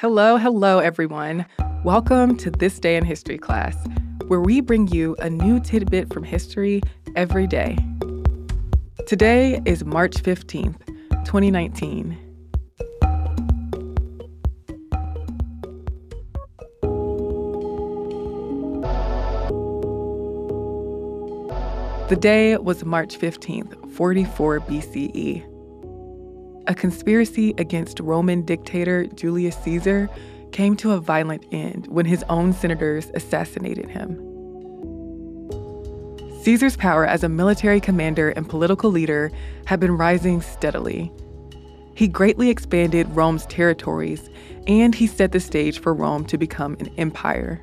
Hello, hello, everyone. Welcome to This Day in History class, where we bring you a new tidbit from history every day. Today is March 15th, 2019. The day was March 15th, 44 BCE a conspiracy against Roman dictator Julius Caesar came to a violent end when his own senators assassinated him. Caesar's power as a military commander and political leader had been rising steadily. He greatly expanded Rome's territories, and he set the stage for Rome to become an empire.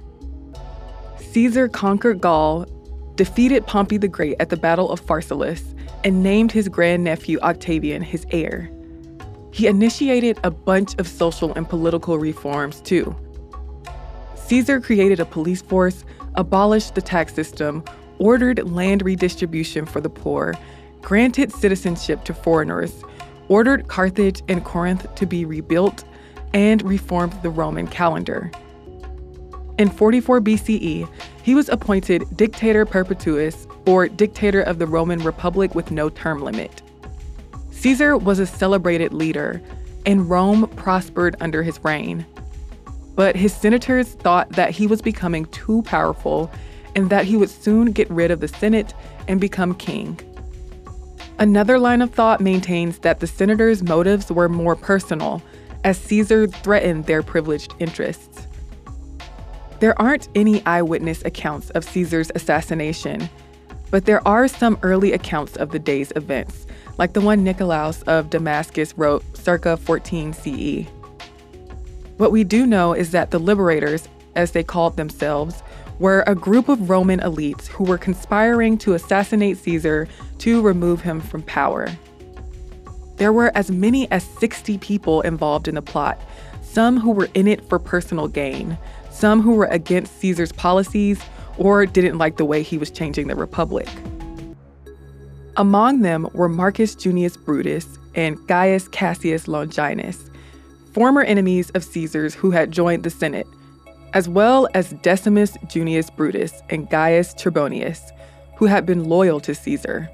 Caesar conquered Gaul, defeated Pompey the Great at the Battle of Pharsalus, and named his grandnephew Octavian his heir. He initiated a bunch of social and political reforms too. Caesar created a police force, abolished the tax system, ordered land redistribution for the poor, granted citizenship to foreigners, ordered Carthage and Corinth to be rebuilt, and reformed the Roman calendar. In 44 BCE, he was appointed Dictator Perpetuus, or Dictator of the Roman Republic with no term limit. Caesar was a celebrated leader, and Rome prospered under his reign. But his senators thought that he was becoming too powerful and that he would soon get rid of the Senate and become king. Another line of thought maintains that the senators' motives were more personal, as Caesar threatened their privileged interests. There aren't any eyewitness accounts of Caesar's assassination, but there are some early accounts of the day's events, like the one Nicolaus of Damascus wrote circa 14 CE. What we do know is that the liberators, as they called themselves, were a group of Roman elites who were conspiring to assassinate Caesar to remove him from power. There were as many as 60 people involved in the plot, some who were in it for personal gain, some who were against Caesar's policies or didn't like the way he was changing the Republic. Among them were Marcus Junius Brutus and Gaius Cassius Longinus, former enemies of Caesar's who had joined the Senate, as well as Decimus Junius Brutus and Gaius Trebonius, who had been loyal to Caesar.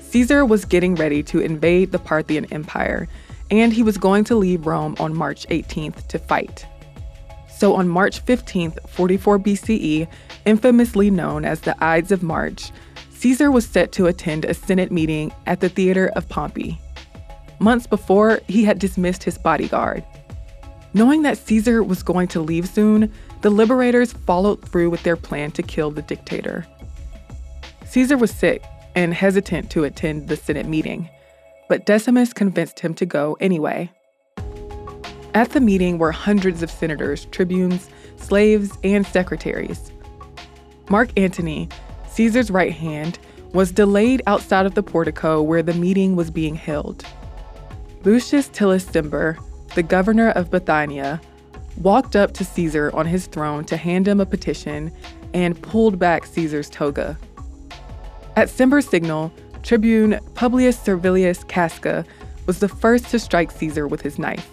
Caesar was getting ready to invade the Parthian Empire, and he was going to leave Rome on March 18th to fight. So on March 15th, 44 BCE, infamously known as the Ides of March, Caesar was set to attend a Senate meeting at the Theater of Pompey. Months before, he had dismissed his bodyguard. Knowing that Caesar was going to leave soon, the liberators followed through with their plan to kill the dictator. Caesar was sick and hesitant to attend the Senate meeting, but Decimus convinced him to go anyway. At the meeting were hundreds of senators, tribunes, slaves, and secretaries. Mark Antony, Caesar's right hand, was delayed outside of the portico where the meeting was being held. Lucius Tullus Cimber, the governor of Bithynia, walked up to Caesar on his throne to hand him a petition and pulled back Caesar's toga. At Cimber's signal, Tribune Publius Servilius Casca was the first to strike Caesar with his knife.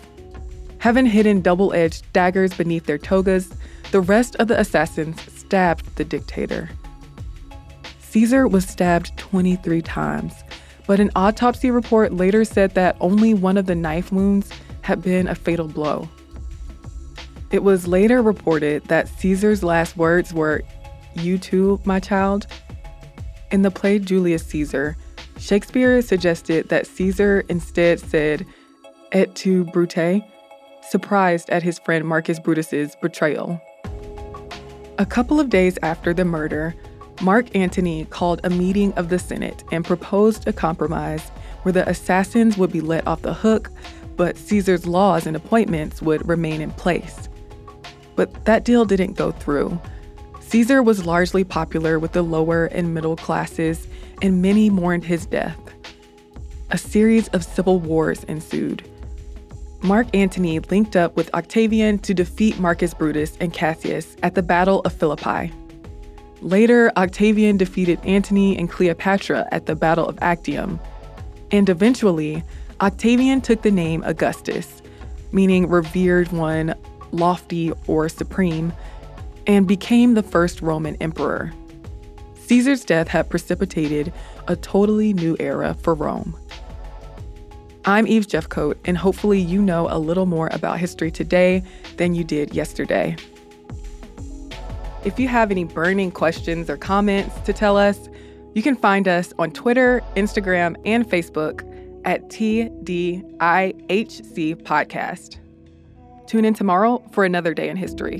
Having hidden double edged daggers beneath their togas, the rest of the assassins stabbed the dictator. Caesar was stabbed 23 times, but an autopsy report later said that only one of the knife wounds had been a fatal blow. It was later reported that Caesar's last words were, You too, my child. In the play Julius Caesar, Shakespeare suggested that Caesar instead said, Et tu, Brute, surprised at his friend Marcus Brutus's betrayal. A couple of days after the murder, Mark Antony called a meeting of the Senate and proposed a compromise where the assassins would be let off the hook, but Caesar's laws and appointments would remain in place. But that deal didn't go through. Caesar was largely popular with the lower and middle classes, and many mourned his death. A series of civil wars ensued. Mark Antony linked up with Octavian to defeat Marcus Brutus and Cassius at the Battle of Philippi. Later, Octavian defeated Antony and Cleopatra at the Battle of Actium. And eventually, Octavian took the name Augustus, meaning revered one, lofty, or supreme, and became the first Roman emperor. Caesar's death had precipitated a totally new era for Rome. I'm Eves Jeffcoat, and hopefully, you know a little more about history today than you did yesterday. If you have any burning questions or comments to tell us, you can find us on Twitter, Instagram, and Facebook at TDIHC Podcast. Tune in tomorrow for another day in history.